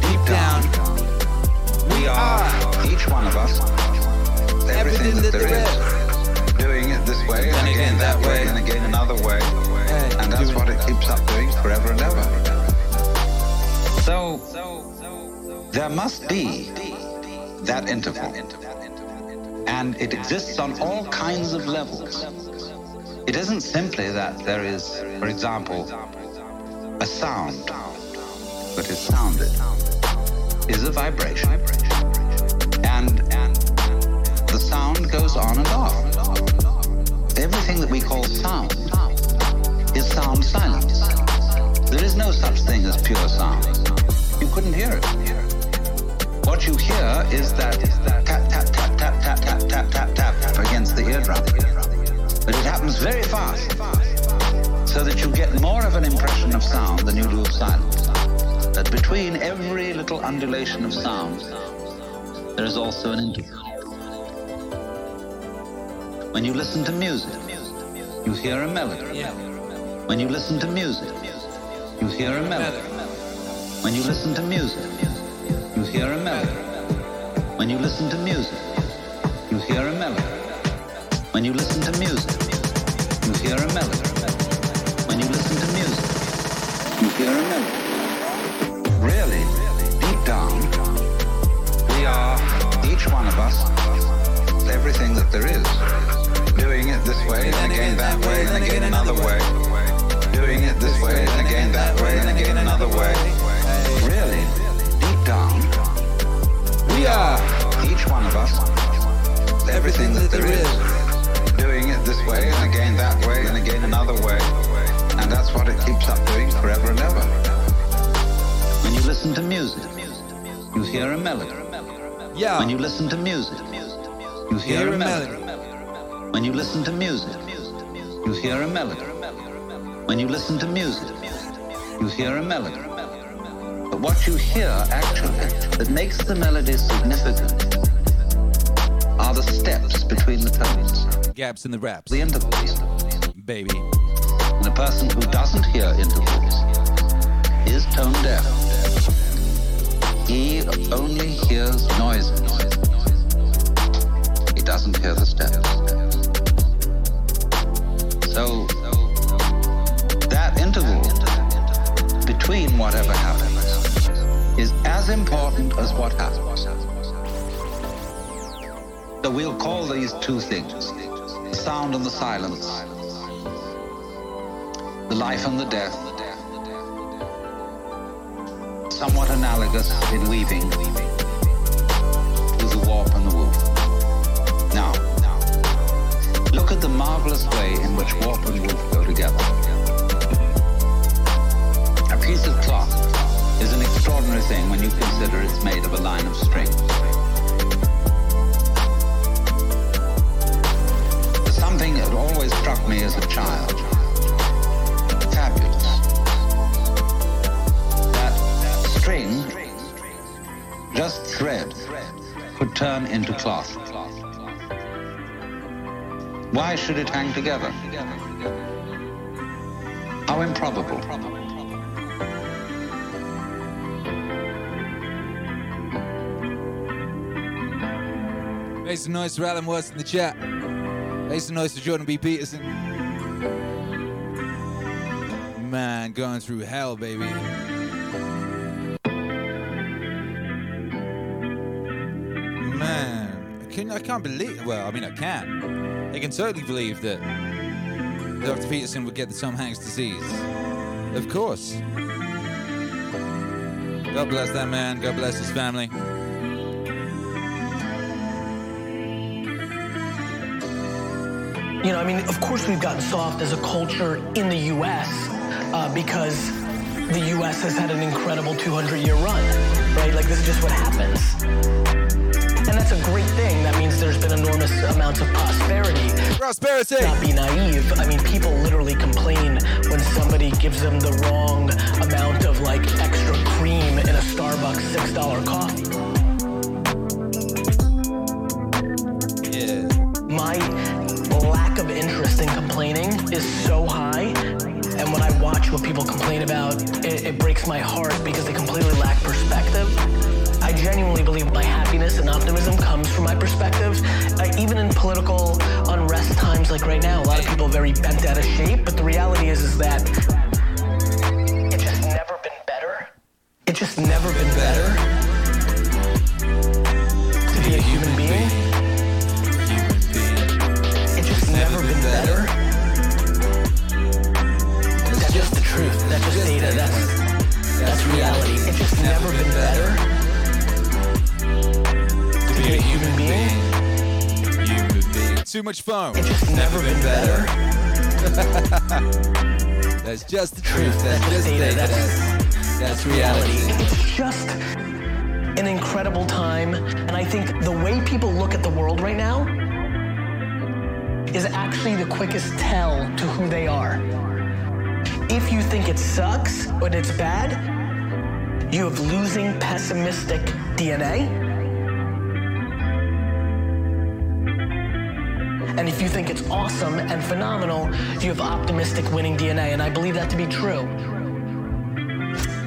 deep down, we are, each one of us, everything that there is. Doing it this way, then again that way, then again another way. And that's what it keeps up doing forever and ever. So, there must be that interval. And it exists on all kinds of levels. It isn't simply that there is, for example, a sound that is sounded is a vibration. And, and the sound goes on and off. Everything that we call sound is sound silence. There is no such thing as pure sound. You couldn't hear it. What you hear is that tap, tap, tap, tap, tap, tap, tap, tap, tap against the eardrum. But it happens very fast, so that you get more of an impression of sound than you do of silence. That between every little undulation of sound, there is also an interval. When you listen to music, you hear a melody. When you listen to music, you hear a melody. When you listen to music, you hear a melody. When you listen to music, you hear a melody. When you listen to music, you hear a melody. When you listen to music, you hear a melody. Really, deep down, we are, each one of us, everything that there is. Doing it this way, then again that way, then again another way. Doing it this way, then again that way, then again another way. Really, deep down, we are, each one of us, everything that there is. Doing it this way, and again that way, and again another way. And that's what it keeps up doing forever and ever. When you listen to music, you hear a melody. yeah. When you listen to music, you hear a melody. When you listen to music, you hear a melody. When you listen to music, you hear a melody. But what you hear actually that makes the melody significant are the steps between the tones, Gaps in the raps, the intervals. baby. And a person who doesn't hear intervals is tone deaf. He only hears noises. He doesn't hear the steps. So that interval between whatever happens is as important as what happens. So we'll call these two things the sound and the silence, the life and the death, somewhat analogous in weaving to the warp and the woof. Now, Look at the marvelous way in which warp and woof go together. A piece of cloth is an extraordinary thing when you consider it's made of a line of string. Why should it hang together? How improbable. Make some noise for Alan Watts in the chat. Make some noise for Jordan B. Peterson. Man, going through hell, baby. Man, I, can, I can't believe. Well, I mean, I can. I can totally believe that Dr. Peterson would get the Tom Hanks disease. Of course. God bless that man. God bless his family. You know, I mean, of course we've gotten soft as a culture in the U.S. Uh, because the U.S. has had an incredible 200-year run, right? Like this is just what happens, and that's a great thing. That means there's been enormous amounts of prosperity. Prosperity. Not be naive. I mean, people literally complain when somebody gives them the wrong amount of like extra cream in a Starbucks six-dollar coffee. Yeah. my lack of interest in complaining is so what people complain about, it, it breaks my heart because they completely lack perspective. I genuinely believe my happiness and optimism comes from my perspective. Uh, even in political unrest times like right now, a lot of people are very bent out of shape. But the reality is, is that Too much phone. It's just never been better. That's just the truth. That's just data. That's- That's, reality. It's just an incredible time, and I think the way people look at the world right now is actually the quickest tell to who they are. If you think it sucks or it's bad, you have losing pessimistic DNA. And if you think it's awesome and phenomenal, you have optimistic winning DNA. And I believe that to be true.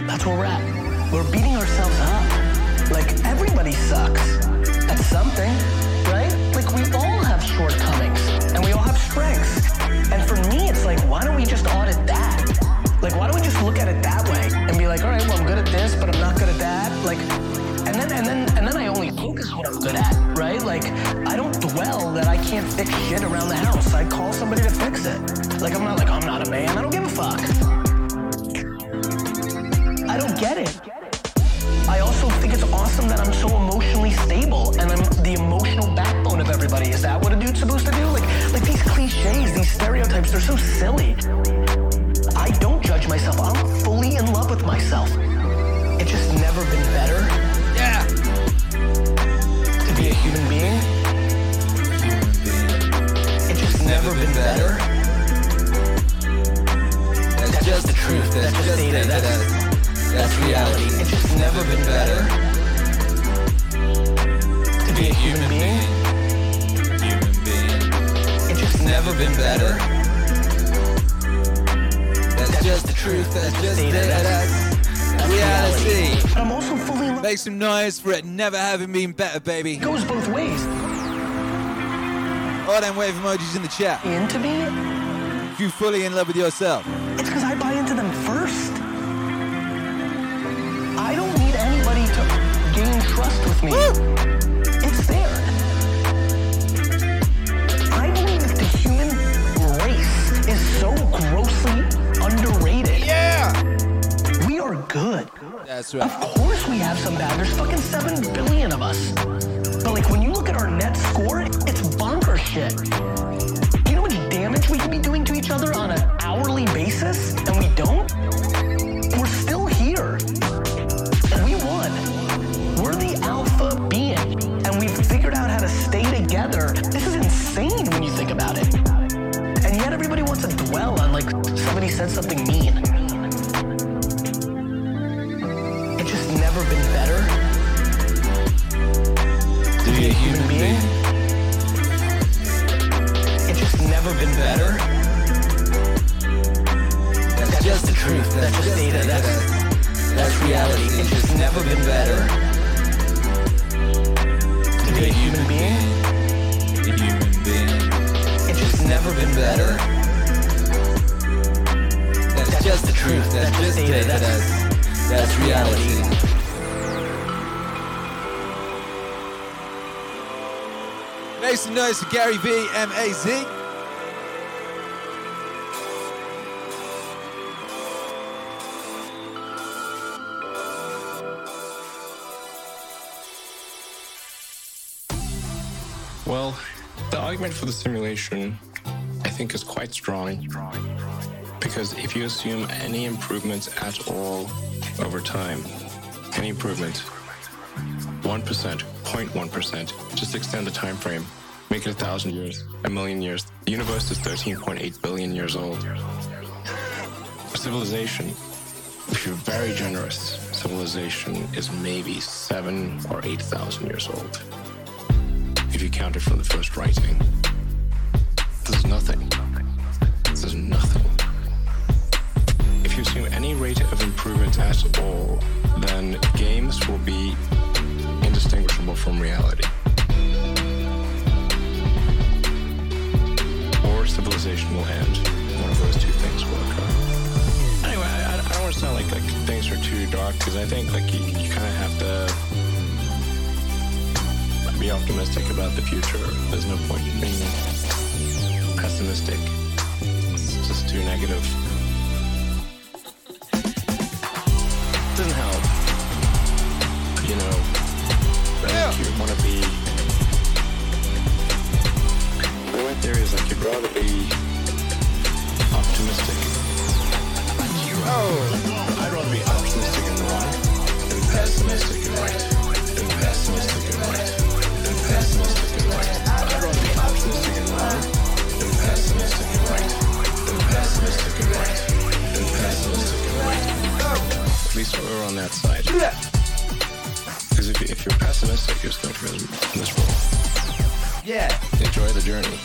That's where we're at. We're beating ourselves up. Like everybody sucks at something, right? Like we all have shortcomings and we all have strengths. And for me, it's like, why don't we just audit that? Like, why don't we just look at it that way and be like, all right, well, I'm good at this, but I'm not good at that. Like, and then and then and then I only focus what I'm good at, right? Like, I don't dwell that I can't fix shit around the house. I call somebody to fix it. Like, I'm not like I'm not a man. I don't give a fuck. I don't get it. I also think it's awesome that I'm so emotionally stable and I'm the emotional backbone of everybody. Is that what a dude's supposed to do? Like, like these cliches, these stereotypes, they're so silly. I don't judge myself. I'm fully in love with myself. It's just never been better just been better. That's, That's just the truth. That's, That's just just data. data. That's- That's, that's reality. It's just never been better to be a human being. Human being. It's just never been better. That's just the truth. That's just data. data. That's- That's reality. But I'm also fully. Make some noise for it never having been better, baby. It goes both ways. Oh, All them wave emojis in the chat. Into me, If you fully in love with yourself. it's because I buy into them first. I don't need anybody to gain trust with me. It's there. I believe the human race is so grossly underrated. Yeah. We are good. That's right. Of course we have some bad. There's fucking 7 billion of us. But like when you look at our net score, it's shit. You know what damage we could be doing to each other on an hourly basis, and we don't? We're still here. We won. We're the alpha being, and we've figured out how to stay together. This is insane when you think about it. And yet everybody wants to dwell on like somebody said something mean. It's just never been better never been better. That's just the truth. That's just data. That's that's reality. It's just never been better. To be a human being. A human being. It's just never been better. That's just the truth. That's just data. That's that's reality. Some noise for Gary V, M argument for the simulation, I think, is quite strong. Because if you assume any improvements at all over time, any improvement, 1%, 0.1%, just extend the time frame, make it a thousand years, a million years. The universe is 13.8 billion years old. Civilization, if you're very generous, civilization is maybe seven or 8,000 years old you count it from the first writing. There's nothing. There's nothing. If you assume any rate of improvement at all, then games will be indistinguishable from reality. Or civilization will end. One of those two things will occur. Anyway, I, I don't want to sound like, like things are too dark because I think like you, you kind of have to be optimistic about the future. There's no point in being pessimistic. It's just too negative. Doesn't help. You know, think you want to be. My theory is like you'd rather be optimistic. Oh, I'd rather be optimistic right. Right right. I'd rather be and right. Than pessimistic and right. Than pessimistic and right. Journey.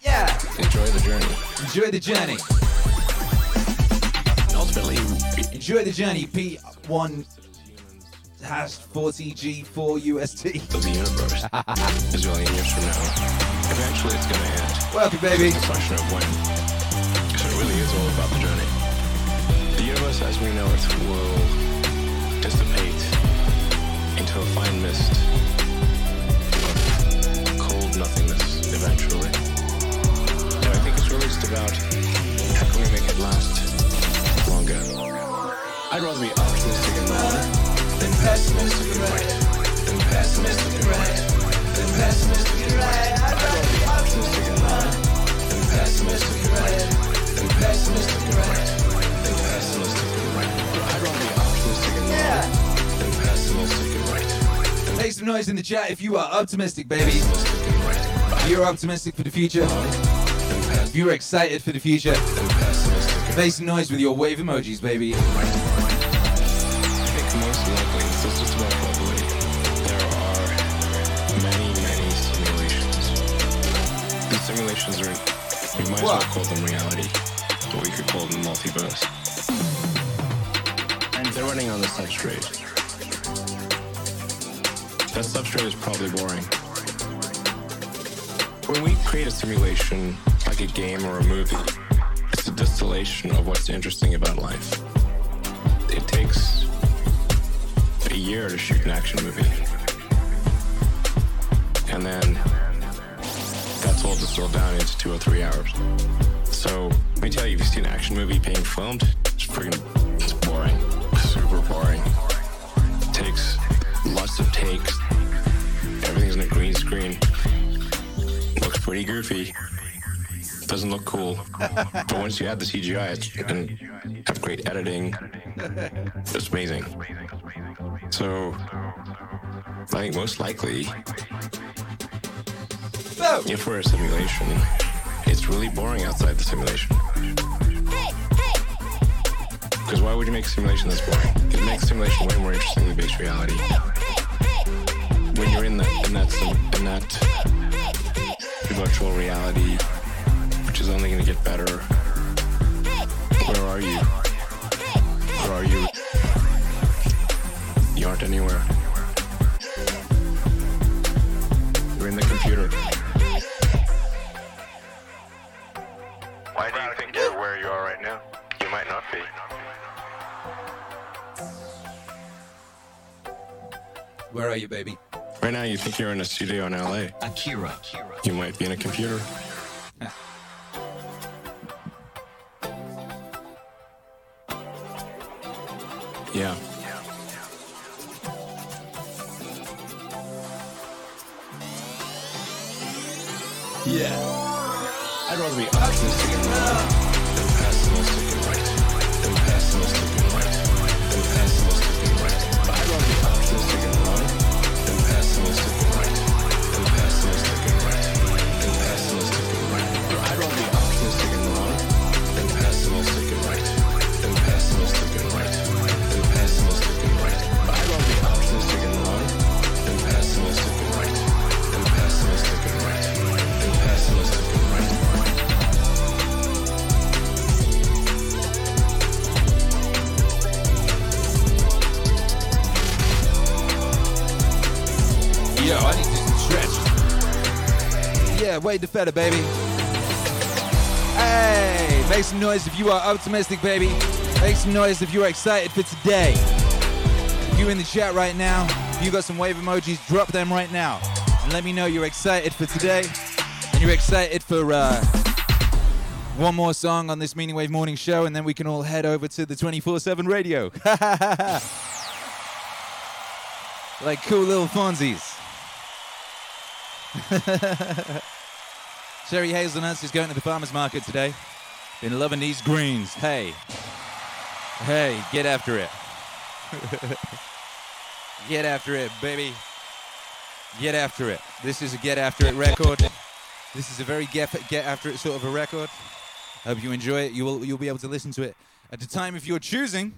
Yeah. Enjoy the journey. Enjoy the journey. Ultimately, Enjoy the journey. P1 hash 40G4 UST. of the universe is billion years from now. Eventually, it's going to end. Welcome, baby. It's a question of when. So it really is all about the journey. The universe as we know it will dissipate into a fine mist of cold nothingness eventually. And I think it's really just about how can we make it last longer. I'd rather be optimistic and wrong and right. Make some noise in the chat if you are optimistic, baby. If you're optimistic for the future. If you're excited for the future. Make some noise with your wave emojis, baby. Simulations are, we might as well call them reality, or we could call them multiverse. And they're running on the substrate. That substrate is probably boring. When we create a simulation, like a game or a movie, it's a distillation of what's interesting about life. It takes a year to shoot an action movie. And then all distilled down into two or three hours. So let me tell you, if you see an action movie being filmed, it's freaking it's boring. Super boring. takes lots of takes. Everything's in a green screen. Looks pretty goofy. Doesn't look cool. but once you add the CGI, it can have great editing. It's amazing. So, I think most likely, if we're a simulation, it's really boring outside the simulation. Because why would you make a simulation that's boring? It makes simulation way more interesting than base reality. When you're in that in that in that virtual reality, which is only going to get better. Where are you? Where are you? You aren't anywhere. You're in the computer. Where are you, baby? Right now, you think you're in a studio in LA. Akira. You might be in a computer. yeah. Yeah. The Feta, baby. Hey, make some noise if you are optimistic, baby. Make some noise if you are excited for today. If you're in the chat right now, if you got some wave emojis, drop them right now. And let me know you're excited for today. And you're excited for uh, one more song on this Meaning Wave Morning Show, and then we can all head over to the 24 7 radio. like cool little Fonzies. Sherry Hazelnuts is going to the farmer's market today. Been loving these greens. Hey. Hey, get after it. get after it, baby. Get after it. This is a get after it record. This is a very get, get after it sort of a record. Hope you enjoy it. You will you'll be able to listen to it at the time if you're choosing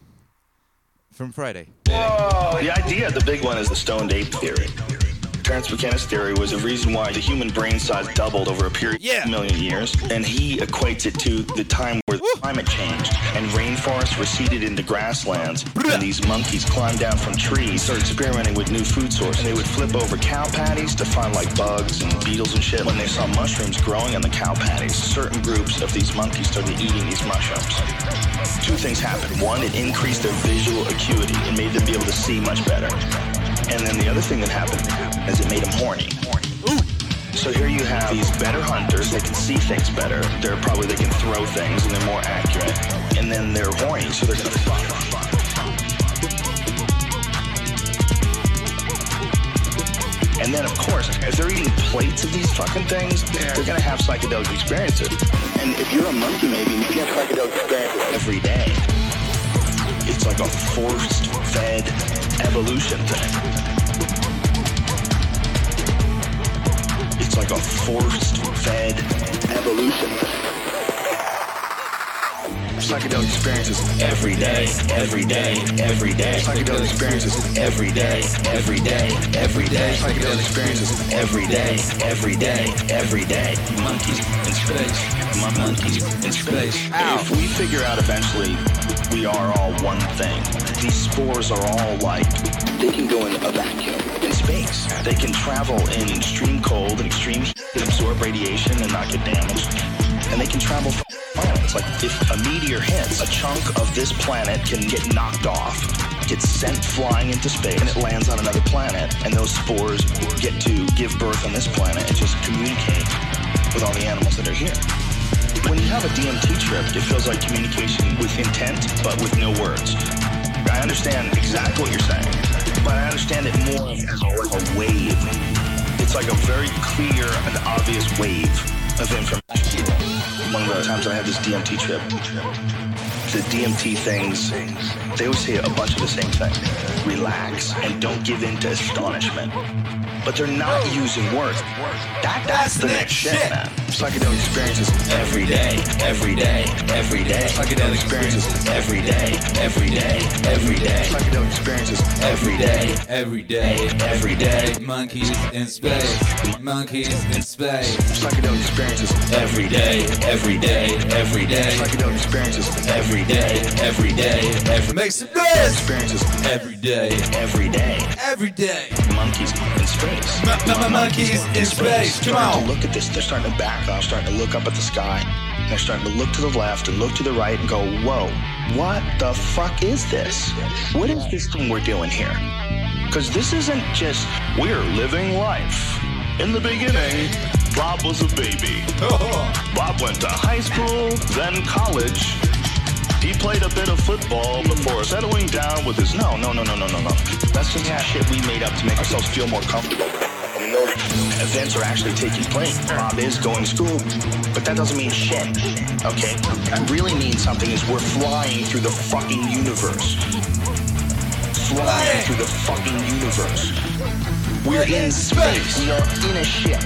from Friday. Whoa. The idea, the big one, is the stoned ape theory. McKenna's theory was the reason why the human brain size doubled over a period of a million years, and he equates it to the time where climate changed and rainforests receded into grasslands, and these monkeys climbed down from trees, started experimenting with new food sources. And they would flip over cow patties to find like bugs and beetles and shit. When they saw mushrooms growing on the cow patties, certain groups of these monkeys started eating these mushrooms. Two things happened. One, it increased their visual acuity and made them be able to see much better. And then the other thing that happened is it made them horny. So here you have these better hunters. They can see things better. They're probably they can throw things and they're more accurate. And then they're horny, so they're gonna fuck. And then, of course, if they're eating plates of these fucking things, they're gonna have psychedelic experiences. And if you're a monkey, maybe you can have psychedelic experiences every day. It's like a forced-fed evolution thing. It's like a forced-fed evolution thing. Psychedelic experiences every day, every day, every day. Psychedelic experiences every day, every day, every day. Psychedelic experiences every day, every day, every day. Monkeys in space, mon- monkeys in space. If we figure out eventually we are all one thing, these spores are all like they can go in a vacuum in space. They can travel in extreme cold and extreme and absorb radiation and not get damaged. And they can travel from planets. Like if a meteor hits, a chunk of this planet can get knocked off, gets sent flying into space, and it lands on another planet. And those spores get to give birth on this planet and just communicate with all the animals that are here. When you have a DMT trip, it feels like communication with intent, but with no words. I understand exactly what you're saying, but I understand it more as a, wave. It's It's like a very clear and obvious wave of information. One of times I had this DMT trip, the DMT things, they always say a bunch of the same thing. Relax and don't give in to astonishment. But they're not using words. That, that's the next shit, man. Psychedelic experiences every day, every day, every day. Psychedelic experiences every day, every day, every day. Psychedelic experiences every day, Every day, every day. monkeys in space, monkeys in space. Psychedelic experiences every day, every day, every day. Psychedelic experiences every day, every day, every Make some noise! experiences Every day, every day. every day. Monkeys in space. Monkeys in space, come on. look at this, they're starting to back off, starting to look up at the sky. They're starting to look to the left and look to the right and go, whoa, what the fuck is this? What is this thing we're doing here? Because this isn't just, we're living life. In the beginning, Bob was a baby. Bob went to high school, then college. He played a bit of football before settling down with his. No, no, no, no, no, no, no. That's just shit we made up to make ourselves feel more comfortable. And those events are actually taking place. Bob is going to school, but that doesn't mean shit. Okay? That really means something is we're flying through the fucking universe. Flying through the fucking universe. We're in space. We are in a ship.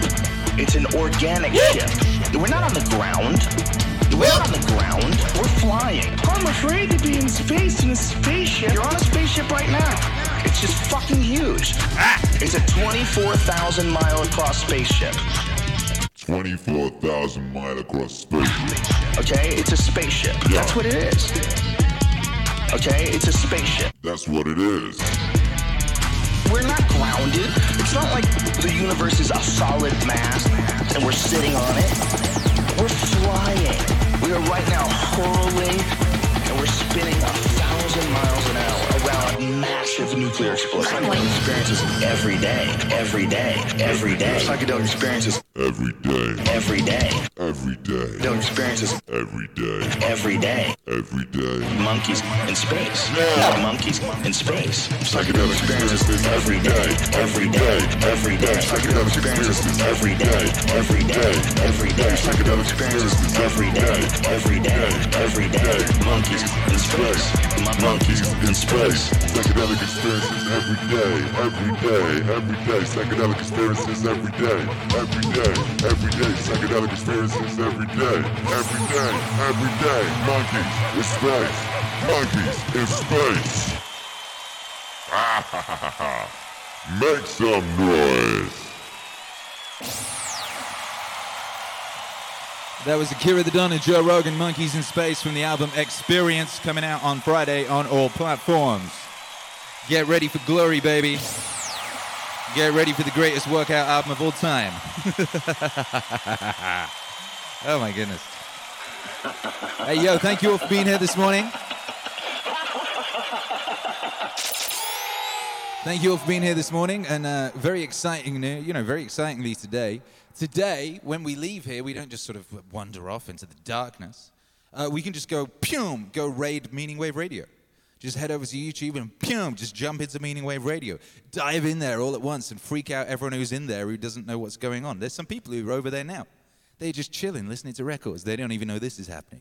It's an organic ship. We're not on the ground. We're not on the ground. We're flying. I'm afraid to be in space in a spaceship. You're on a spaceship right now. It's just fucking huge. Ah! It's a 24,000 mile across spaceship. 24,000 mile across space. Okay? It's a spaceship. That's what it is. Okay? It's a spaceship. That's what it is. We're not grounded. It's not like the universe is a solid mass and we're sitting on it. We're flying. We are right now hurling and we're spinning a thousand miles an hour around a massive nuclear explosion. Psychedelic experiences every day, every day, every day. Psychedelic experiences Every day. every day. Every day. Psychedelic experiences Every day. every day. Every day. Monkeys in space. Yeah. Monkeys in space. Psychedelic experiences every day. Every day. Every day. Psychedelic experiences every day. Every day. Every day. Psychedelic experiences every day. Every day. Every day. Monkeys in space. Monkeys in space. Psychedelic experiences every day. Every day. Every day. Psychedelic experiences every day. Every day. Every day. Psychedelic experiences every day. Every day. Every day. Monkeys in space. Monkeys in space. Make some noise. That was Akira the Don and Joe Rogan, Monkeys in Space from the album Experience, coming out on Friday on all platforms. Get ready for glory, baby. Get ready for the greatest workout album of all time. oh my goodness. Hey, yo, thank you all for being here this morning. Thank you all for being here this morning, and uh, very exciting, you know, very excitingly today. Today, when we leave here, we don't just sort of wander off into the darkness. Uh, we can just go, pum, go raid Meaningwave Radio. Just head over to YouTube and pum, just jump into Meaningwave Radio. Dive in there all at once and freak out everyone who's in there who doesn't know what's going on. There's some people who are over there now. They're just chilling, listening to records. They don't even know this is happening.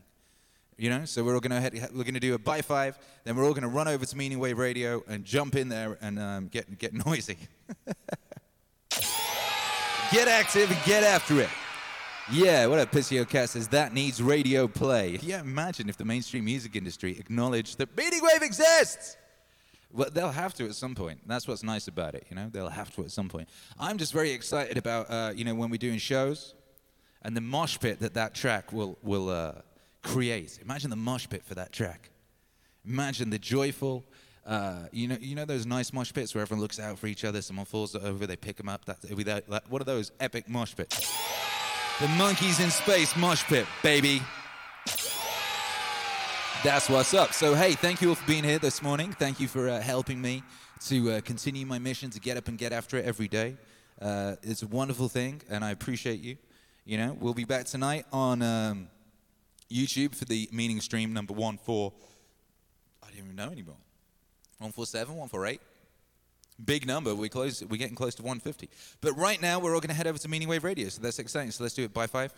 You know, so we're all gonna head, we're gonna do a by five. Then we're all gonna run over to Meaningwave Radio and jump in there and um, get get noisy, get active and get after it. Yeah, what up, Pissio Cat says that needs radio play. Yeah, imagine if the mainstream music industry acknowledged that Meaningwave exists. Well, they'll have to at some point. That's what's nice about it, you know. They'll have to at some point. I'm just very excited about, uh, you know, when we're doing shows, and the mosh pit that that track will will uh, create. Imagine the mosh pit for that track. Imagine the joyful, uh, you know, you know those nice mosh pits where everyone looks out for each other. Someone falls over, they pick them up. That, that, that, what are those epic mosh pits? The monkeys in space mosh pit, baby. That's what's up. So, hey, thank you all for being here this morning. Thank you for uh, helping me to uh, continue my mission to get up and get after it every day. Uh, it's a wonderful thing, and I appreciate you. You know, we'll be back tonight on um, YouTube for the meaning stream number one four. I don't even know anymore. One four seven, one four eight. Big number. We're close. We're getting close to 150. But right now, we're all going to head over to Meaningwave Radio. So that's exciting. So let's do it by five.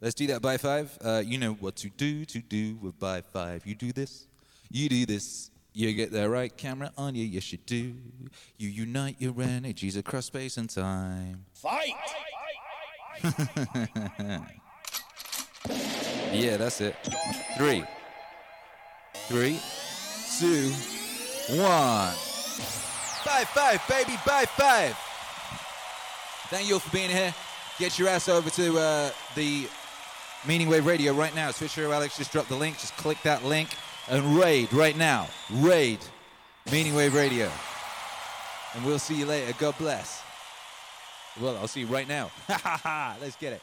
Let's do that by five. Uh, you know what to do to do with by five. You do this. You do this. You get the right camera on you. Yes, you do. You unite your energies across space and time. Fight! yeah, that's it. Three. Three, two, one. By five, baby, by five. Thank you all for being here. Get your ass over to uh, the Meaningwave Radio right now. Switch Hero Alex just dropped the link. Just click that link and raid right now. Raid Meaningwave Radio. And we'll see you later. God bless. Well, I'll see you right now. Let's get it.